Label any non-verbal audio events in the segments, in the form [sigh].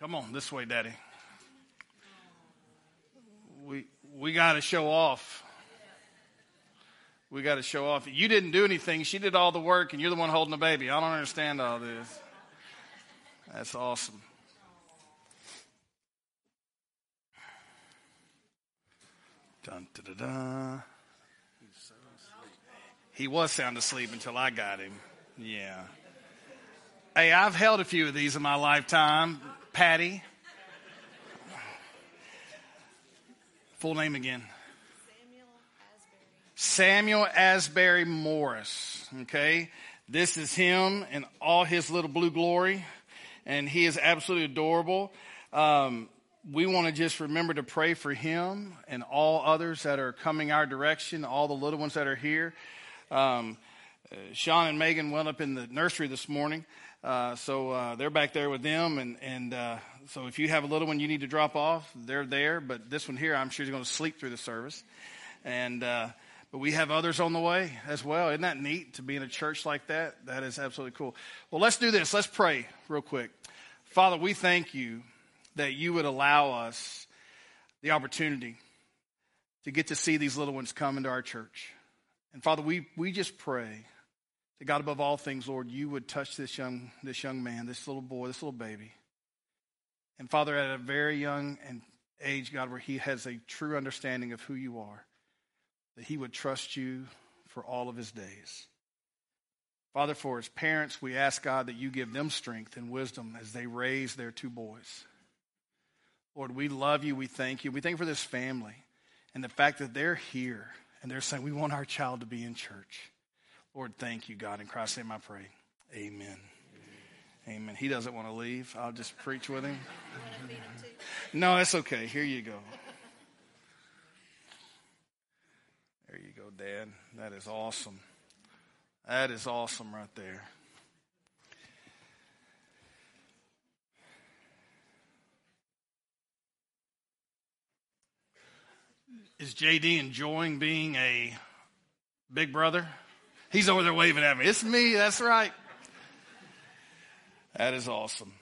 Come on, this way, Daddy. We we got to show off. We got to show off. You didn't do anything. She did all the work, and you're the one holding the baby. I don't understand all this. That's awesome. Dun, da, da. He was sound asleep until I got him. Yeah. Hey, I've held a few of these in my lifetime. Patty. Full name again. Samuel Asbury Morris. Okay. This is him in all his little blue glory. And he is absolutely adorable. Um, we want to just remember to pray for him and all others that are coming our direction, all the little ones that are here. Um, Sean and Megan went up in the nursery this morning, uh, so uh, they're back there with them. And, and uh, so if you have a little one you need to drop off, they're there. But this one here, I'm sure he's going to sleep through the service. And uh, but we have others on the way as well. Isn't that neat to be in a church like that? That is absolutely cool. Well, let's do this. Let's pray real quick. Father, we thank you that you would allow us the opportunity to get to see these little ones come into our church. And Father, we, we just pray that God above all things, Lord, you would touch this young, this young man, this little boy, this little baby. And Father, at a very young and age, God, where he has a true understanding of who you are, that he would trust you for all of his days. Father, for his parents, we ask God that you give them strength and wisdom as they raise their two boys. Lord, we love you. We thank you. We thank you for this family and the fact that they're here and they're saying, We want our child to be in church. Lord, thank you, God. In Christ's name I pray. Amen. Amen. He doesn't want to leave. I'll just preach with him. No, that's okay. Here you go. There you go, Dad. That is awesome. That is awesome right there. Is JD enjoying being a big brother? He's over there waving at me. It's me, that's right. That is awesome.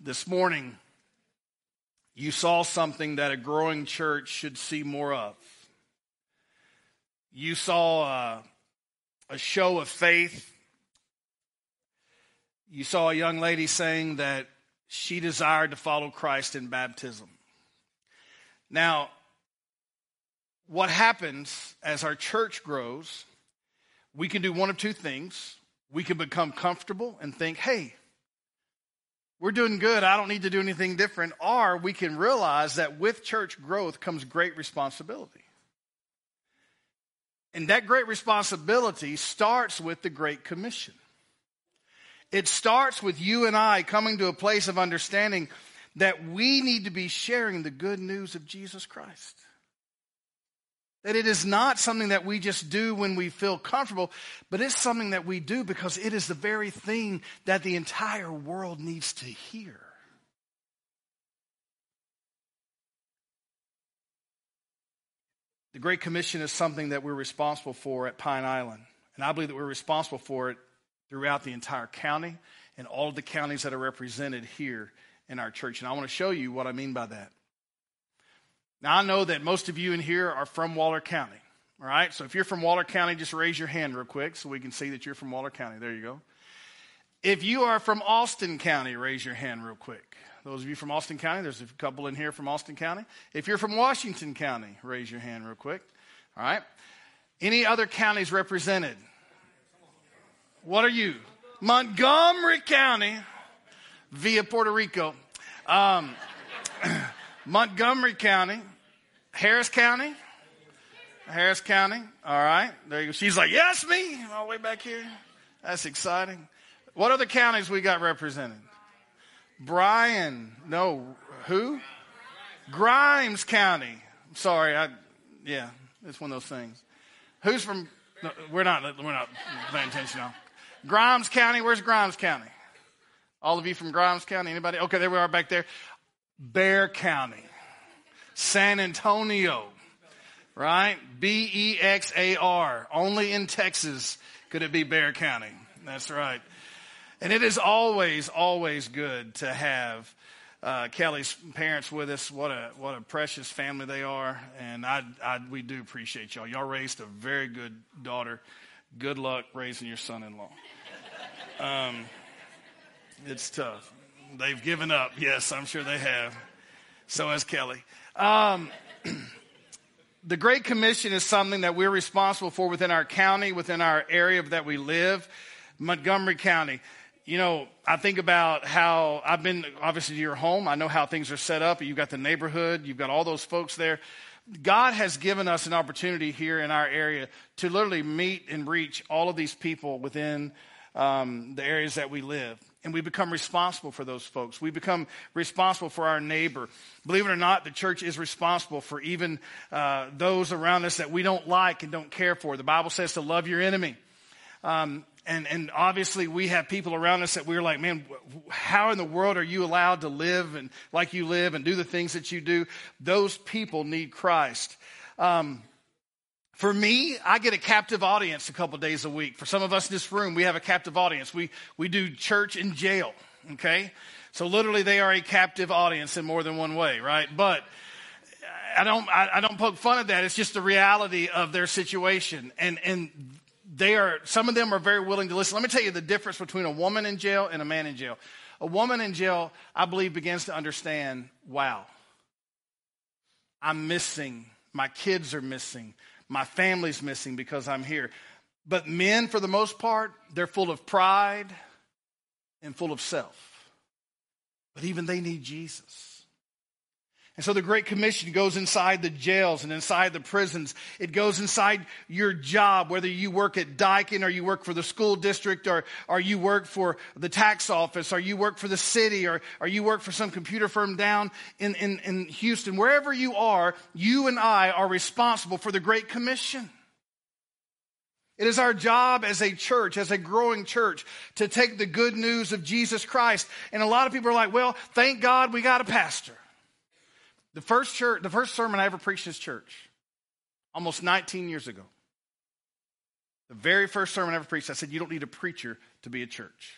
This morning, you saw something that a growing church should see more of. You saw a, a show of faith. You saw a young lady saying that she desired to follow Christ in baptism. Now, what happens as our church grows, we can do one of two things. We can become comfortable and think, hey, we're doing good. I don't need to do anything different. Or we can realize that with church growth comes great responsibility. And that great responsibility starts with the Great Commission. It starts with you and I coming to a place of understanding that we need to be sharing the good news of Jesus Christ. That it is not something that we just do when we feel comfortable, but it's something that we do because it is the very thing that the entire world needs to hear. The Great Commission is something that we're responsible for at Pine Island. And I believe that we're responsible for it throughout the entire county and all of the counties that are represented here in our church. And I want to show you what I mean by that. Now, I know that most of you in here are from Waller County. All right, so if you're from Waller County, just raise your hand real quick so we can see that you're from Waller County. There you go. If you are from Austin County, raise your hand real quick. Those of you from Austin County, there's a couple in here from Austin County. If you're from Washington County, raise your hand real quick. All right. Any other counties represented? What are you? Montgomery County via Puerto Rico. Um, Montgomery County, Harris County, Harris County. All right, there you go. She's like, yes, me, all the way back here. That's exciting. What other counties we got represented? Bryan, no, who? Grimes County. I'm Sorry, I, yeah, it's one of those things. Who's from? No, we're not. We're not paying attention now. Grimes County. Where's Grimes County? All of you from Grimes County? Anybody? Okay, there we are back there. Bexar County, San Antonio, right? B E X A R. Only in Texas could it be Bear County. That's right. And it is always, always good to have uh, Kelly's parents with us. What a what a precious family they are, and I, I we do appreciate y'all. Y'all raised a very good daughter. Good luck raising your son-in-law. Um, it's tough. They've given up. Yes, I'm sure they have. So has Kelly. Um, [clears throat] the Great Commission is something that we're responsible for within our county, within our area that we live, Montgomery County you know, I think about how I've been obviously to your home. I know how things are set up. You've got the neighborhood, you've got all those folks there. God has given us an opportunity here in our area to literally meet and reach all of these people within um, the areas that we live. And we become responsible for those folks. We become responsible for our neighbor. Believe it or not, the church is responsible for even uh, those around us that we don't like and don't care for. The Bible says to love your enemy. Um, and, and obviously we have people around us that we're like, man, how in the world are you allowed to live and like you live and do the things that you do? Those people need Christ. Um, for me, I get a captive audience a couple days a week. For some of us in this room, we have a captive audience. We, we do church in jail, okay? So literally they are a captive audience in more than one way, right? But I don't, I, I don't poke fun at that. It's just the reality of their situation. And, and they are, some of them are very willing to listen. Let me tell you the difference between a woman in jail and a man in jail. A woman in jail, I believe, begins to understand wow, I'm missing. My kids are missing. My family's missing because I'm here. But men, for the most part, they're full of pride and full of self. But even they need Jesus. And so the Great Commission goes inside the jails and inside the prisons. It goes inside your job, whether you work at Daikin or you work for the school district or, or you work for the tax office or you work for the city or, or you work for some computer firm down in, in, in Houston. Wherever you are, you and I are responsible for the Great Commission. It is our job as a church, as a growing church, to take the good news of Jesus Christ. And a lot of people are like, well, thank God we got a pastor. The first church, the first sermon I ever preached in this church, almost 19 years ago. The very first sermon I ever preached, I said, You don't need a preacher to be a church.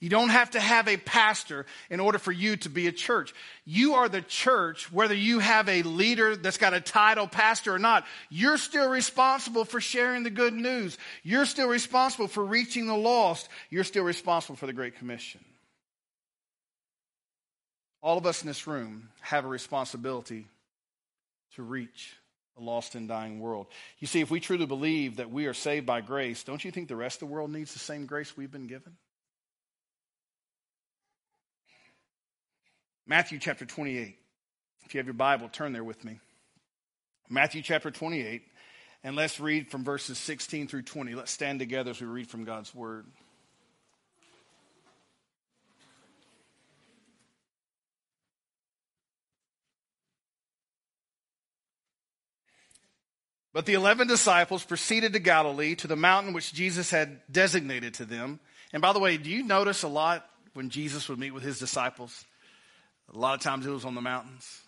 You don't have to have a pastor in order for you to be a church. You are the church, whether you have a leader that's got a title, pastor or not. You're still responsible for sharing the good news. You're still responsible for reaching the lost. You're still responsible for the Great Commission. All of us in this room have a responsibility to reach a lost and dying world. You see, if we truly believe that we are saved by grace, don't you think the rest of the world needs the same grace we've been given? Matthew chapter 28. If you have your Bible, turn there with me. Matthew chapter 28, and let's read from verses 16 through 20. Let's stand together as we read from God's Word. But the eleven disciples proceeded to Galilee, to the mountain which Jesus had designated to them. And by the way, do you notice a lot when Jesus would meet with his disciples? A lot of times it was on the mountains.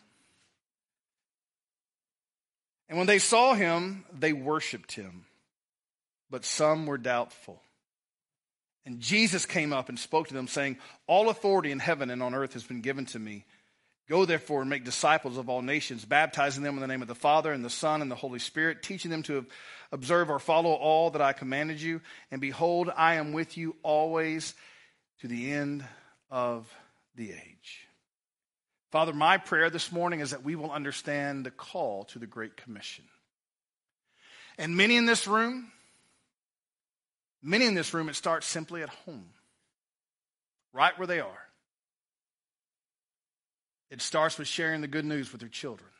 And when they saw him, they worshiped him, but some were doubtful. And Jesus came up and spoke to them, saying, All authority in heaven and on earth has been given to me. Go therefore and make disciples of all nations, baptizing them in the name of the Father and the Son and the Holy Spirit, teaching them to observe or follow all that I commanded you. And behold, I am with you always to the end of the age. Father, my prayer this morning is that we will understand the call to the Great Commission. And many in this room, many in this room, it starts simply at home, right where they are. It starts with sharing the good news with their children.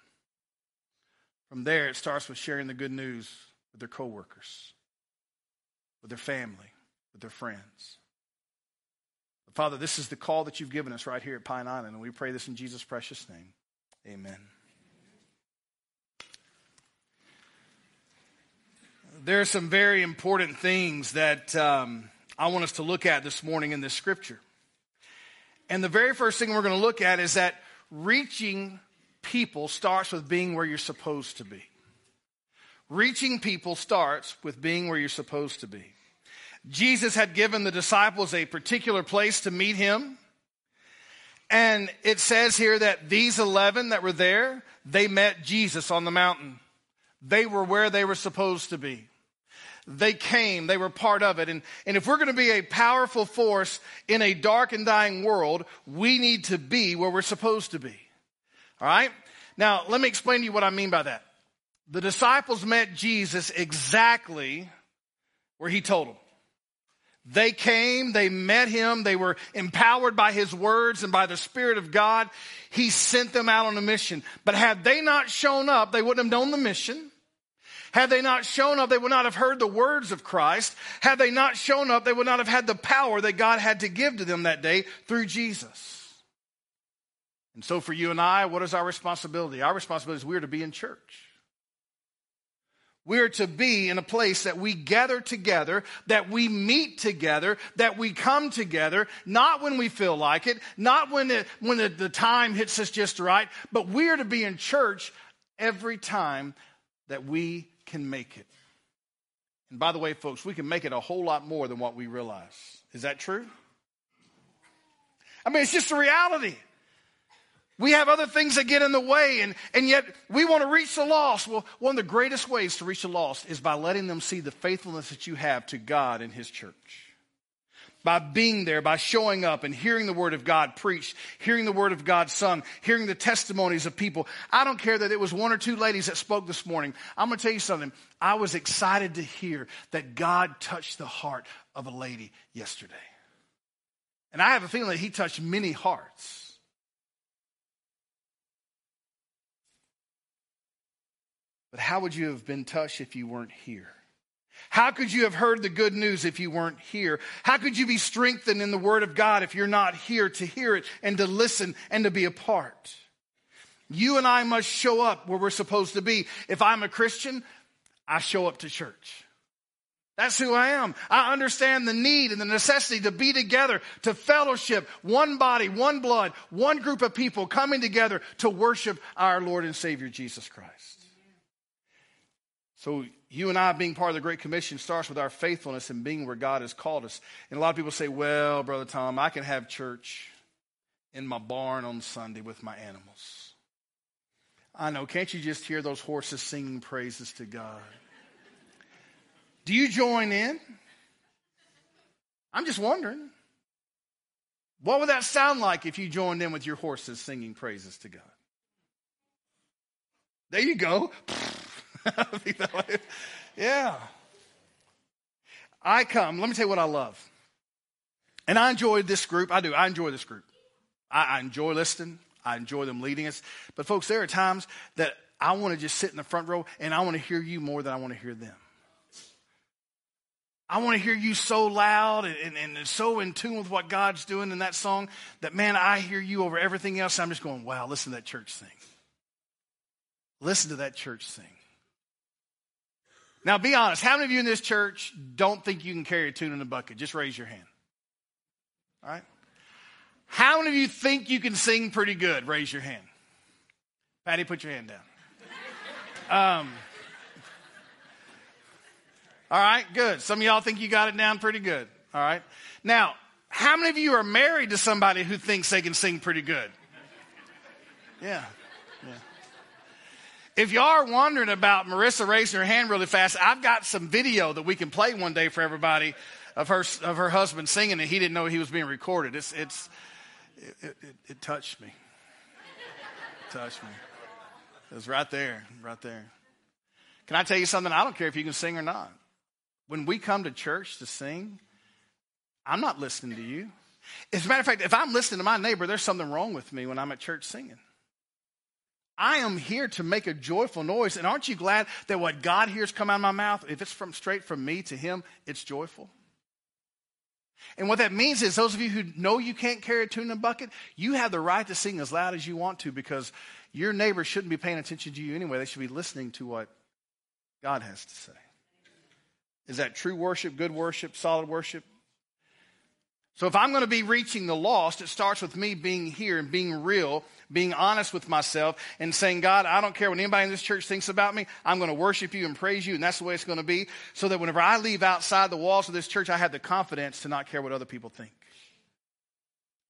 From there, it starts with sharing the good news with their coworkers, with their family, with their friends. But Father, this is the call that you've given us right here at Pine Island, and we pray this in Jesus' precious name. Amen. There are some very important things that um, I want us to look at this morning in this scripture. And the very first thing we're going to look at is that reaching people starts with being where you're supposed to be. Reaching people starts with being where you're supposed to be. Jesus had given the disciples a particular place to meet him. And it says here that these 11 that were there, they met Jesus on the mountain. They were where they were supposed to be. They came, they were part of it. And, and if we're going to be a powerful force in a dark and dying world, we need to be where we're supposed to be. All right? Now, let me explain to you what I mean by that. The disciples met Jesus exactly where he told them. They came, they met him, they were empowered by his words and by the Spirit of God. He sent them out on a mission. But had they not shown up, they wouldn't have known the mission. Had they not shown up, they would not have heard the words of Christ. Had they not shown up, they would not have had the power that God had to give to them that day through Jesus. And so for you and I, what is our responsibility? Our responsibility is we're to be in church. We're to be in a place that we gather together, that we meet together, that we come together, not when we feel like it, not when, it, when the, the time hits us just right, but we're to be in church every time that we can make it. And by the way, folks, we can make it a whole lot more than what we realize. Is that true? I mean, it's just a reality. We have other things that get in the way, and, and yet we want to reach the lost. Well, one of the greatest ways to reach the lost is by letting them see the faithfulness that you have to God and His church. By being there, by showing up and hearing the Word of God preached, hearing the Word of God sung, hearing the testimonies of people. I don't care that it was one or two ladies that spoke this morning. I'm going to tell you something. I was excited to hear that God touched the heart of a lady yesterday. And I have a feeling that He touched many hearts. But how would you have been touched if you weren't here? How could you have heard the good news if you weren't here? How could you be strengthened in the Word of God if you're not here to hear it and to listen and to be a part? You and I must show up where we're supposed to be. If I'm a Christian, I show up to church. That's who I am. I understand the need and the necessity to be together, to fellowship, one body, one blood, one group of people coming together to worship our Lord and Savior Jesus Christ. So, you and I being part of the Great Commission starts with our faithfulness and being where God has called us. And a lot of people say, well, Brother Tom, I can have church in my barn on Sunday with my animals. I know. Can't you just hear those horses singing praises to God? Do you join in? I'm just wondering. What would that sound like if you joined in with your horses singing praises to God? There you go. [laughs] [laughs] yeah. I come, let me tell you what I love. And I enjoy this group. I do. I enjoy this group. I, I enjoy listening. I enjoy them leading us. But, folks, there are times that I want to just sit in the front row and I want to hear you more than I want to hear them. I want to hear you so loud and, and, and, so in tune with what God's doing in that song that, man, I hear you over everything else. I'm just going, wow, listen to that church sing. Listen to that church sing. Now, be honest. How many of you in this church don't think you can carry a tune in a bucket? Just raise your hand. All right? How many of you think you can sing pretty good? Raise your hand. Patty, put your hand down. Um, all right, good. Some of y'all think you got it down pretty good. All right. Now, how many of you are married to somebody who thinks they can sing pretty good? Yeah. Yeah. If you are wondering about Marissa raising her hand really fast, I've got some video that we can play one day for everybody of her of her husband singing, and he didn't know he was being recorded. It's it's it, it, it touched me. It touched me. It was right there, right there. Can I tell you something? I don't care if you can sing or not. When we come to church to sing, I'm not listening to you. As a matter of fact, if I'm listening to my neighbor, there's something wrong with me when I'm at church singing. I am here to make a joyful noise. And aren't you glad that what God hears come out of my mouth, if it's from straight from me to him, it's joyful? And what that means is those of you who know you can't carry a tune in a bucket, you have the right to sing as loud as you want to because your neighbor shouldn't be paying attention to you anyway. They should be listening to what God has to say. Is that true worship, good worship, solid worship? So if I'm going to be reaching the lost, it starts with me being here and being real, being honest with myself and saying, God, I don't care what anybody in this church thinks about me. I'm going to worship you and praise you. And that's the way it's going to be. So that whenever I leave outside the walls of this church, I have the confidence to not care what other people think.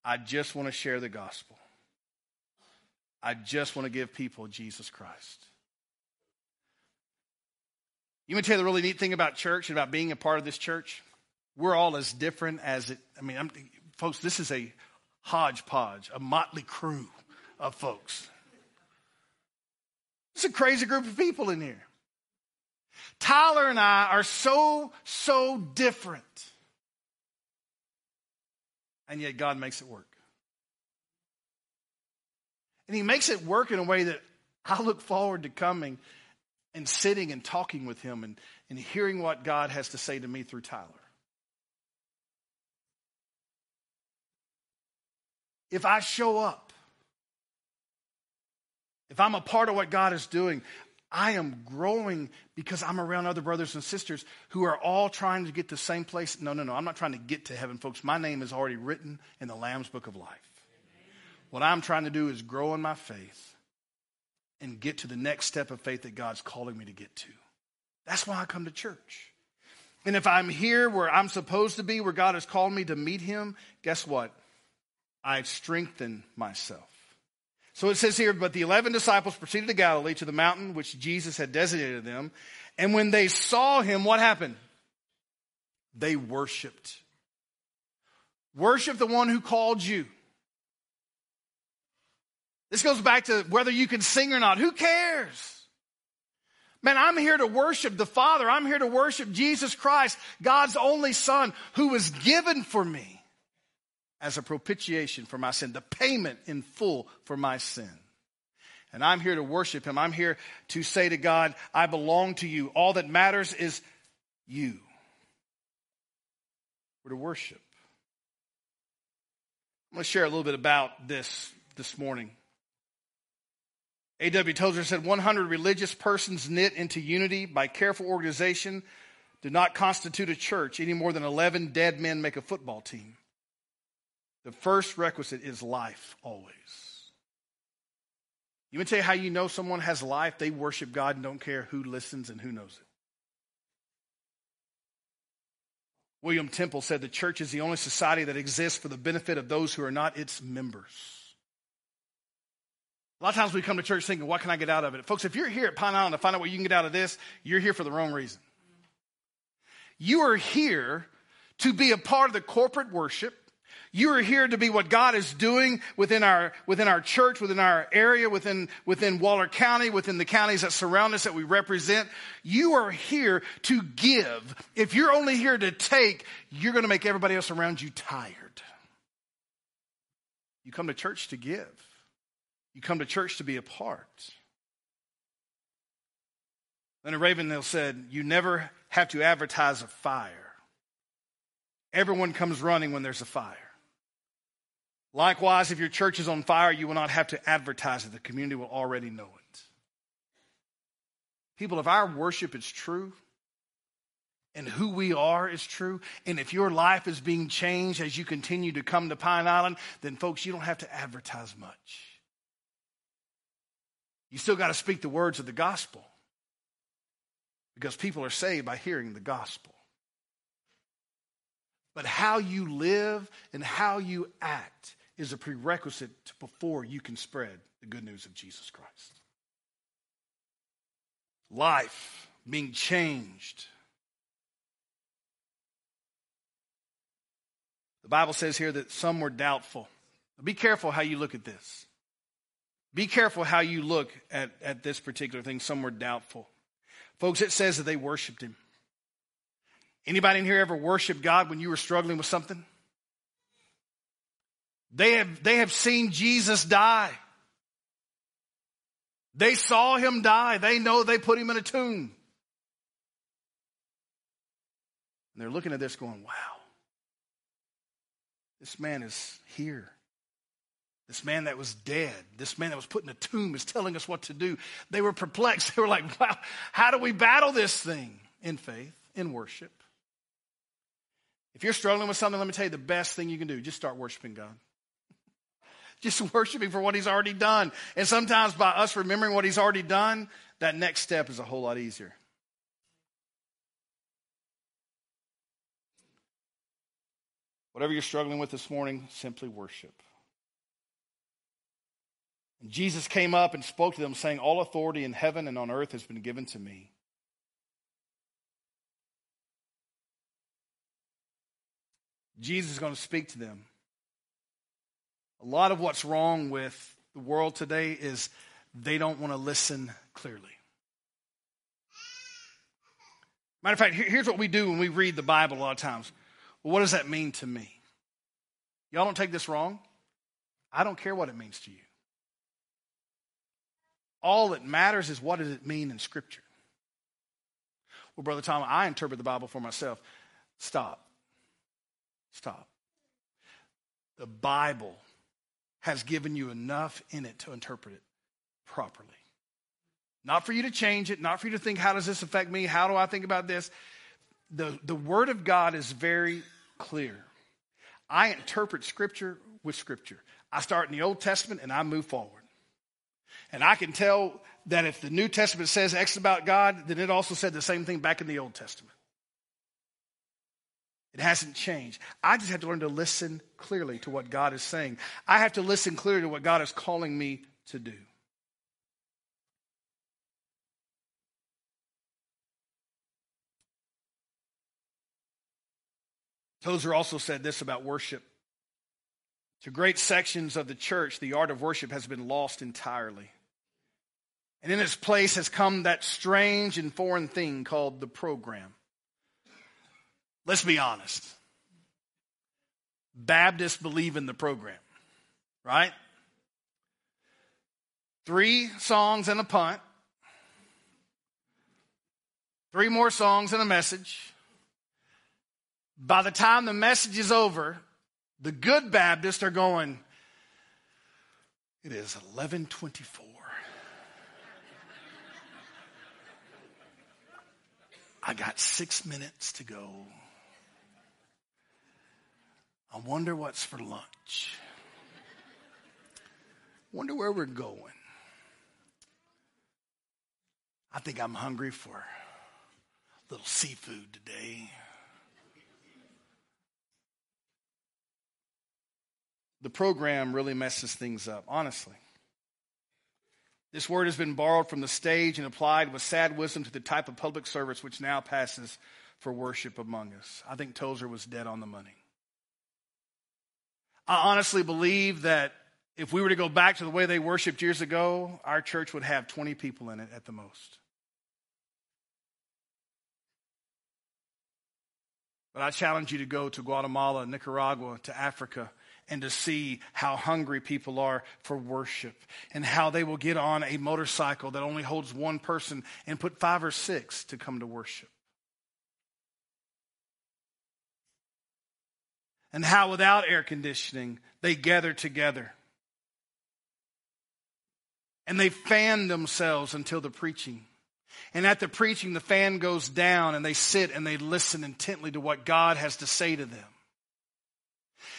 I just want to share the gospel. I just want to give people Jesus Christ. You want to tell you the really neat thing about church and about being a part of this church? We're all as different as it. I mean, I'm, folks, this is a hodgepodge, a motley crew of folks. It's a crazy group of people in here. Tyler and I are so, so different. And yet God makes it work. And He makes it work in a way that I look forward to coming and sitting and talking with Him and, and hearing what God has to say to me through Tyler. If I show up, if I'm a part of what God is doing, I am growing because I'm around other brothers and sisters who are all trying to get to the same place. No, no, no. I'm not trying to get to heaven, folks. My name is already written in the Lamb's Book of Life. What I'm trying to do is grow in my faith and get to the next step of faith that God's calling me to get to. That's why I come to church. And if I'm here where I'm supposed to be, where God has called me to meet Him, guess what? I strengthen myself. So it says here, but the 11 disciples proceeded to Galilee to the mountain which Jesus had designated them. And when they saw him, what happened? They worshiped. Worship the one who called you. This goes back to whether you can sing or not. Who cares? Man, I'm here to worship the Father. I'm here to worship Jesus Christ, God's only Son, who was given for me as a propitiation for my sin, the payment in full for my sin. And I'm here to worship him. I'm here to say to God, I belong to you. All that matters is you. We're to worship. I'm going to share a little bit about this this morning. A.W. Tozer said 100 religious persons knit into unity by careful organization do not constitute a church any more than 11 dead men make a football team. The first requisite is life always. You tell you how you know someone has life? They worship God and don't care who listens and who knows it. William Temple said the church is the only society that exists for the benefit of those who are not its members. A lot of times we come to church thinking, what can I get out of it? Folks, if you're here at Pine Island to find out what you can get out of this, you're here for the wrong reason. You are here to be a part of the corporate worship you are here to be what God is doing within our, within our church, within our area, within, within Waller County, within the counties that surround us that we represent. You are here to give. If you're only here to take, you're going to make everybody else around you tired. You come to church to give. You come to church to be a part. Leonard Ravenhill said, You never have to advertise a fire. Everyone comes running when there's a fire. Likewise, if your church is on fire, you will not have to advertise it. The community will already know it. People, if our worship is true, and who we are is true, and if your life is being changed as you continue to come to Pine Island, then folks, you don't have to advertise much. You still got to speak the words of the gospel because people are saved by hearing the gospel. But how you live and how you act is a prerequisite before you can spread the good news of Jesus Christ. Life being changed. The Bible says here that some were doubtful. Be careful how you look at this. Be careful how you look at, at this particular thing. Some were doubtful. Folks, it says that they worshiped him. Anybody in here ever worshiped God when you were struggling with something? They have, they have seen Jesus die. They saw him die. They know they put him in a tomb. And they're looking at this going, wow, this man is here. This man that was dead, this man that was put in a tomb is telling us what to do. They were perplexed. [laughs] They were like, wow, how do we battle this thing? In faith, in worship. If you're struggling with something, let me tell you the best thing you can do just start worshiping God. Just [laughs] worshiping for what He's already done. And sometimes by us remembering what He's already done, that next step is a whole lot easier. Whatever you're struggling with this morning, simply worship. And Jesus came up and spoke to them, saying, All authority in heaven and on earth has been given to me. Jesus is going to speak to them. A lot of what's wrong with the world today is they don't want to listen clearly. Matter of fact, here's what we do when we read the Bible a lot of times. Well, what does that mean to me? Y'all don't take this wrong. I don't care what it means to you. All that matters is what does it mean in Scripture. Well, Brother Tom, I interpret the Bible for myself. Stop. Stop. The Bible has given you enough in it to interpret it properly. Not for you to change it, not for you to think, how does this affect me? How do I think about this? The, the Word of God is very clear. I interpret Scripture with Scripture. I start in the Old Testament and I move forward. And I can tell that if the New Testament says X about God, then it also said the same thing back in the Old Testament. It hasn't changed. I just have to learn to listen clearly to what God is saying. I have to listen clearly to what God is calling me to do. Tozer also said this about worship. To great sections of the church, the art of worship has been lost entirely. And in its place has come that strange and foreign thing called the program. Let's be honest. Baptists believe in the program, right? Three songs and a punt, three more songs and a message. By the time the message is over, the good Baptists are going, it is 1124. I got six minutes to go. I wonder what's for lunch. Wonder where we're going. I think I'm hungry for a little seafood today. The program really messes things up, honestly. This word has been borrowed from the stage and applied with sad wisdom to the type of public service which now passes for worship among us. I think Tozer was dead on the money. I honestly believe that if we were to go back to the way they worshiped years ago, our church would have 20 people in it at the most. But I challenge you to go to Guatemala, Nicaragua, to Africa, and to see how hungry people are for worship and how they will get on a motorcycle that only holds one person and put five or six to come to worship. And how without air conditioning, they gather together. And they fan themselves until the preaching. And at the preaching, the fan goes down and they sit and they listen intently to what God has to say to them.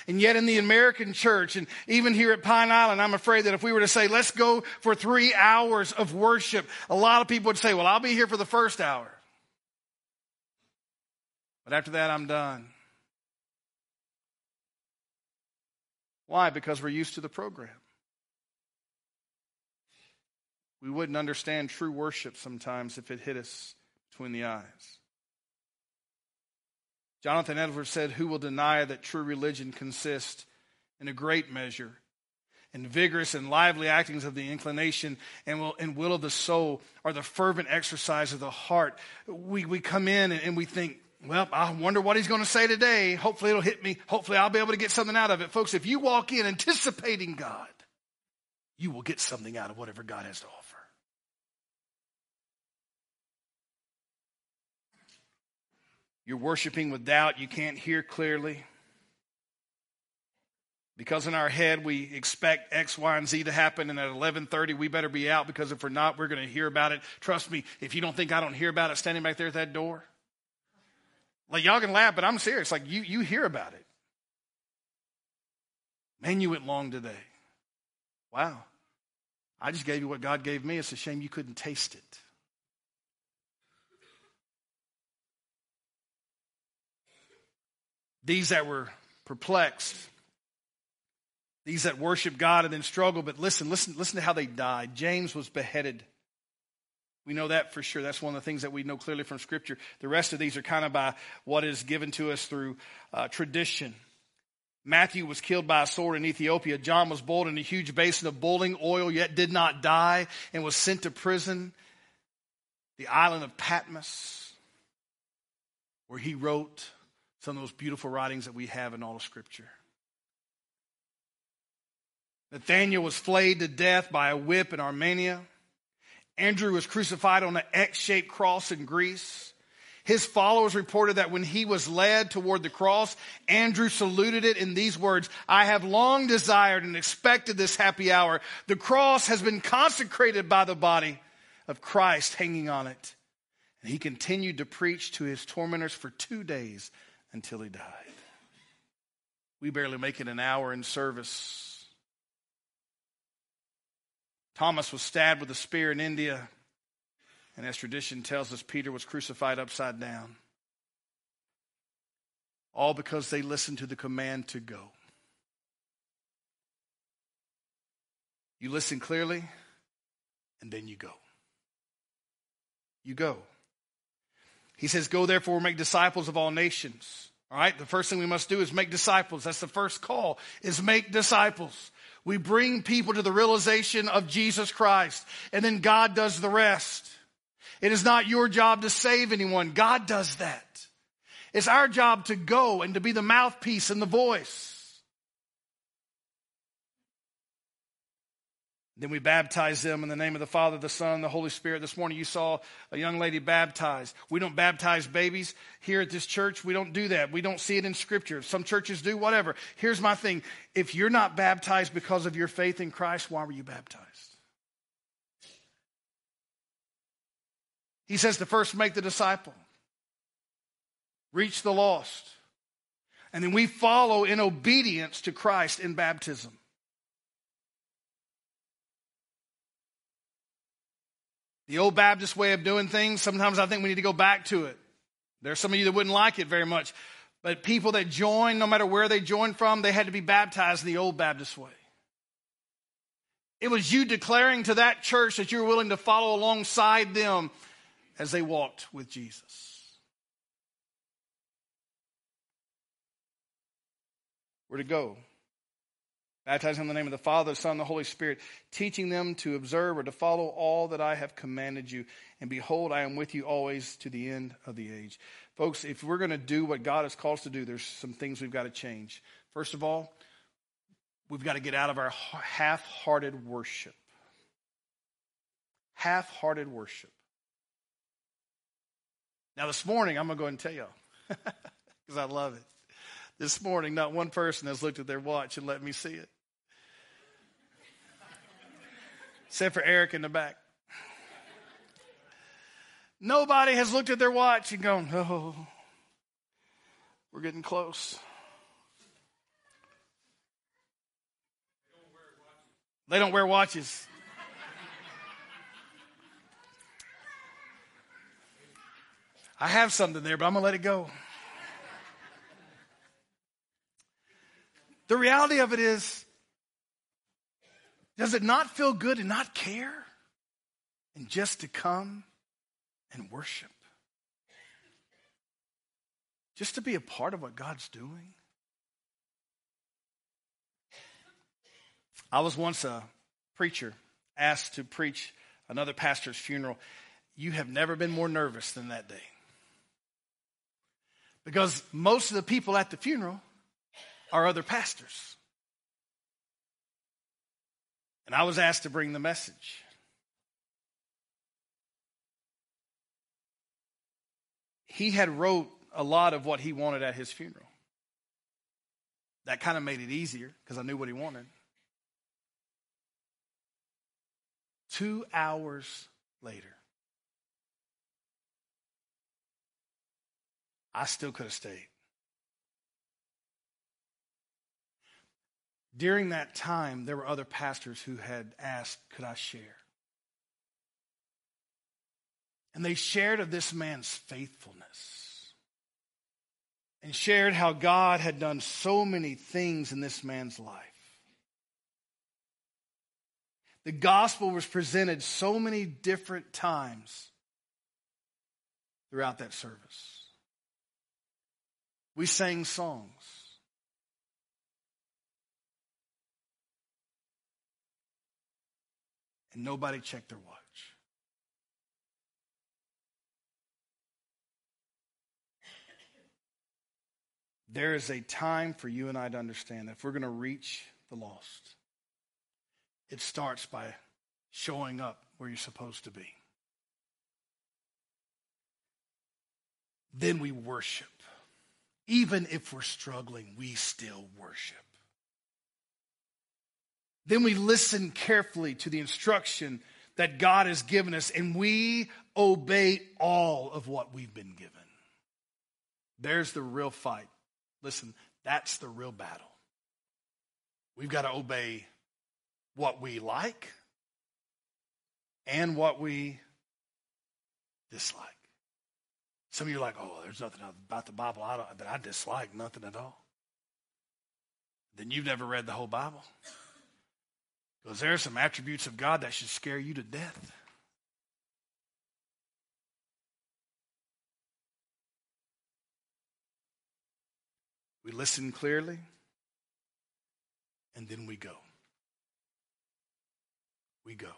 And yet in the American church and even here at Pine Island, I'm afraid that if we were to say, let's go for three hours of worship, a lot of people would say, well, I'll be here for the first hour. But after that, I'm done. Why? Because we're used to the program. We wouldn't understand true worship sometimes if it hit us between the eyes. Jonathan Edwards said, Who will deny that true religion consists in a great measure in vigorous and lively actings of the inclination and will, and will of the soul or the fervent exercise of the heart? We, we come in and, and we think, well, I wonder what he's going to say today. Hopefully it'll hit me. Hopefully I'll be able to get something out of it. Folks, if you walk in anticipating God, you will get something out of whatever God has to offer. You're worshiping with doubt. You can't hear clearly. Because in our head we expect X, Y, and Z to happen, and at 11:30 we better be out because if we're not, we're going to hear about it. Trust me, if you don't think I don't hear about it standing back there at that door, Like y'all can laugh, but I'm serious. Like you, you hear about it. Man, you went long today. Wow. I just gave you what God gave me. It's a shame you couldn't taste it. These that were perplexed, these that worship God and then struggle, but listen, listen, listen to how they died. James was beheaded. We know that for sure. That's one of the things that we know clearly from Scripture. The rest of these are kind of by what is given to us through uh, tradition. Matthew was killed by a sword in Ethiopia. John was boiled in a huge basin of boiling oil, yet did not die, and was sent to prison, the island of Patmos, where he wrote some of those beautiful writings that we have in all of Scripture. Nathaniel was flayed to death by a whip in Armenia. Andrew was crucified on an X shaped cross in Greece. His followers reported that when he was led toward the cross, Andrew saluted it in these words I have long desired and expected this happy hour. The cross has been consecrated by the body of Christ hanging on it. And he continued to preach to his tormentors for two days until he died. We barely make it an hour in service Thomas was stabbed with a spear in India, and as tradition tells us, Peter was crucified upside down. All because they listened to the command to go. You listen clearly, and then you go. You go. He says, Go therefore, make disciples of all nations. All right, the first thing we must do is make disciples. That's the first call, is make disciples. We bring people to the realization of Jesus Christ, and then God does the rest. It is not your job to save anyone. God does that. It's our job to go and to be the mouthpiece and the voice. Then we baptize them in the name of the Father, the Son, the Holy Spirit. This morning you saw a young lady baptized. We don't baptize babies here at this church. We don't do that. We don't see it in Scripture. Some churches do, whatever. Here's my thing if you're not baptized because of your faith in Christ, why were you baptized? He says to first make the disciple, reach the lost. And then we follow in obedience to Christ in baptism. The old Baptist way of doing things, sometimes I think we need to go back to it. There are some of you that wouldn't like it very much. But people that joined, no matter where they joined from, they had to be baptized in the old Baptist way. It was you declaring to that church that you were willing to follow alongside them as they walked with Jesus. Where to go? Baptizing in the name of the Father, the Son, and the Holy Spirit, teaching them to observe or to follow all that I have commanded you. And behold, I am with you always to the end of the age. Folks, if we're going to do what God has called us to do, there's some things we've got to change. First of all, we've got to get out of our half hearted worship. Half hearted worship. Now, this morning, I'm going to go and tell y'all [laughs] because I love it. This morning, not one person has looked at their watch and let me see it. Except for Eric in the back. Nobody has looked at their watch and gone, oh, we're getting close. They don't wear watches. I have something there, but I'm going to let it go. The reality of it is, does it not feel good to not care and just to come and worship? Just to be a part of what God's doing? I was once a preacher asked to preach another pastor's funeral. You have never been more nervous than that day. Because most of the people at the funeral are other pastors. And I was asked to bring the message. He had wrote a lot of what he wanted at his funeral. That kind of made it easier because I knew what he wanted. Two hours later, I still could have stayed. During that time, there were other pastors who had asked, Could I share? And they shared of this man's faithfulness and shared how God had done so many things in this man's life. The gospel was presented so many different times throughout that service. We sang songs. And nobody checked their watch. There is a time for you and I to understand that if we're going to reach the lost, it starts by showing up where you're supposed to be. Then we worship. Even if we're struggling, we still worship. Then we listen carefully to the instruction that God has given us and we obey all of what we've been given. There's the real fight. Listen, that's the real battle. We've got to obey what we like and what we dislike. Some of you are like, oh, there's nothing about the Bible I that I dislike, nothing at all. Then you've never read the whole Bible. Because there are some attributes of God that should scare you to death. We listen clearly, and then we go. We go.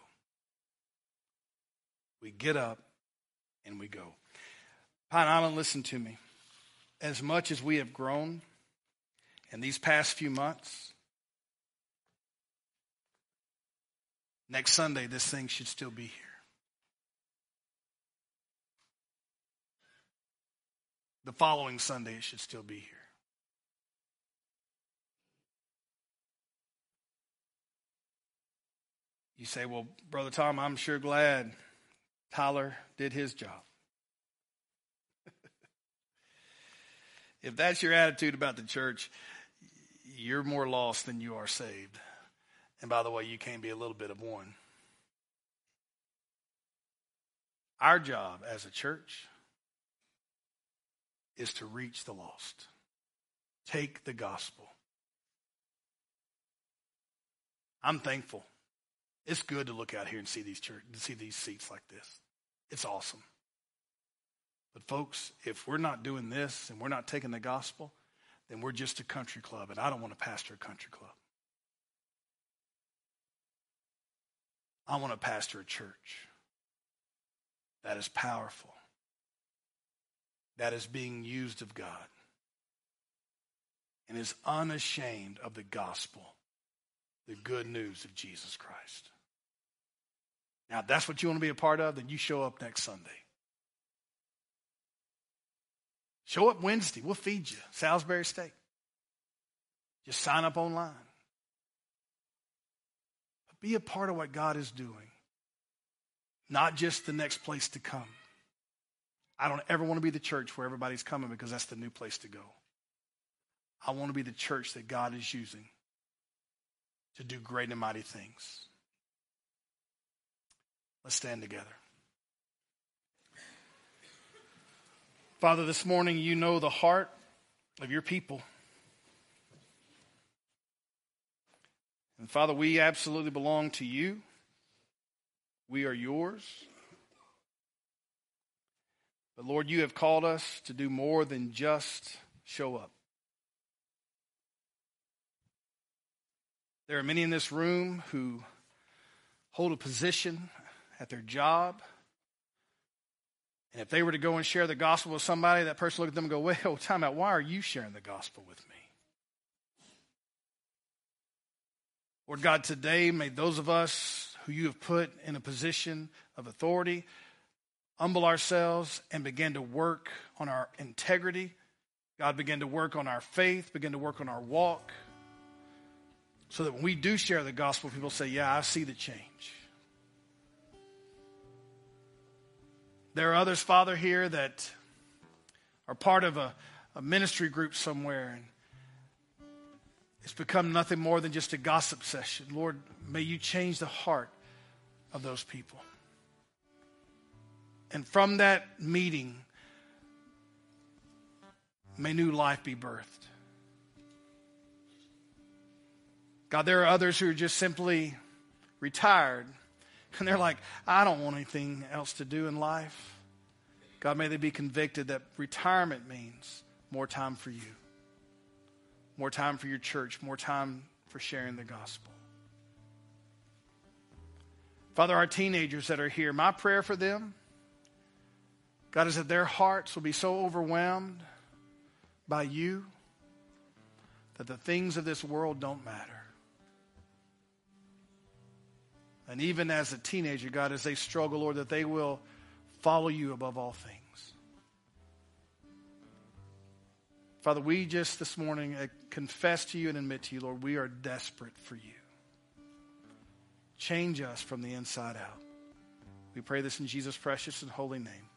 We get up and we go. Pine Island, listen to me. As much as we have grown in these past few months, next Sunday, this thing should still be here. The following Sunday, it should still be here. You say, well, Brother Tom, I'm sure glad Tyler did his job. [laughs] if that's your attitude about the church, you're more lost than you are saved. And by the way, you can be a little bit of one. Our job as a church is to reach the lost, take the gospel. I'm thankful it's good to look out here and see these church, to see these seats like this. It's awesome. But folks, if we're not doing this and we're not taking the gospel, then we're just a country club, and I don't want to pastor a country club. I want to pastor a church that is powerful, that is being used of God, and is unashamed of the gospel, the good news of Jesus Christ. Now, if that's what you want to be a part of, then you show up next Sunday. Show up Wednesday. We'll feed you Salisbury steak. Just sign up online. Be a part of what God is doing, not just the next place to come. I don't ever want to be the church where everybody's coming because that's the new place to go. I want to be the church that God is using to do great and mighty things. Let's stand together. Father, this morning you know the heart of your people. And Father, we absolutely belong to you. We are yours. But Lord, you have called us to do more than just show up. There are many in this room who hold a position at their job. And if they were to go and share the gospel with somebody, that person look at them and go, well, [laughs] time out, why are you sharing the gospel with me? Lord God, today may those of us who you have put in a position of authority humble ourselves and begin to work on our integrity. God, begin to work on our faith, begin to work on our walk, so that when we do share the gospel, people say, Yeah, I see the change. There are others, Father, here that are part of a, a ministry group somewhere and it's become nothing more than just a gossip session. Lord, may you change the heart of those people. And from that meeting, may new life be birthed. God, there are others who are just simply retired and they're like, I don't want anything else to do in life. God, may they be convicted that retirement means more time for you, more time for your church, more time for sharing the gospel. Father, our teenagers that are here, my prayer for them, God, is that their hearts will be so overwhelmed by you that the things of this world don't matter. And even as a teenager, God, as they struggle, Lord, that they will follow you above all things. Father, we just this morning uh, confess to you and admit to you, Lord, we are desperate for you. Change us from the inside out. We pray this in Jesus' precious and holy name.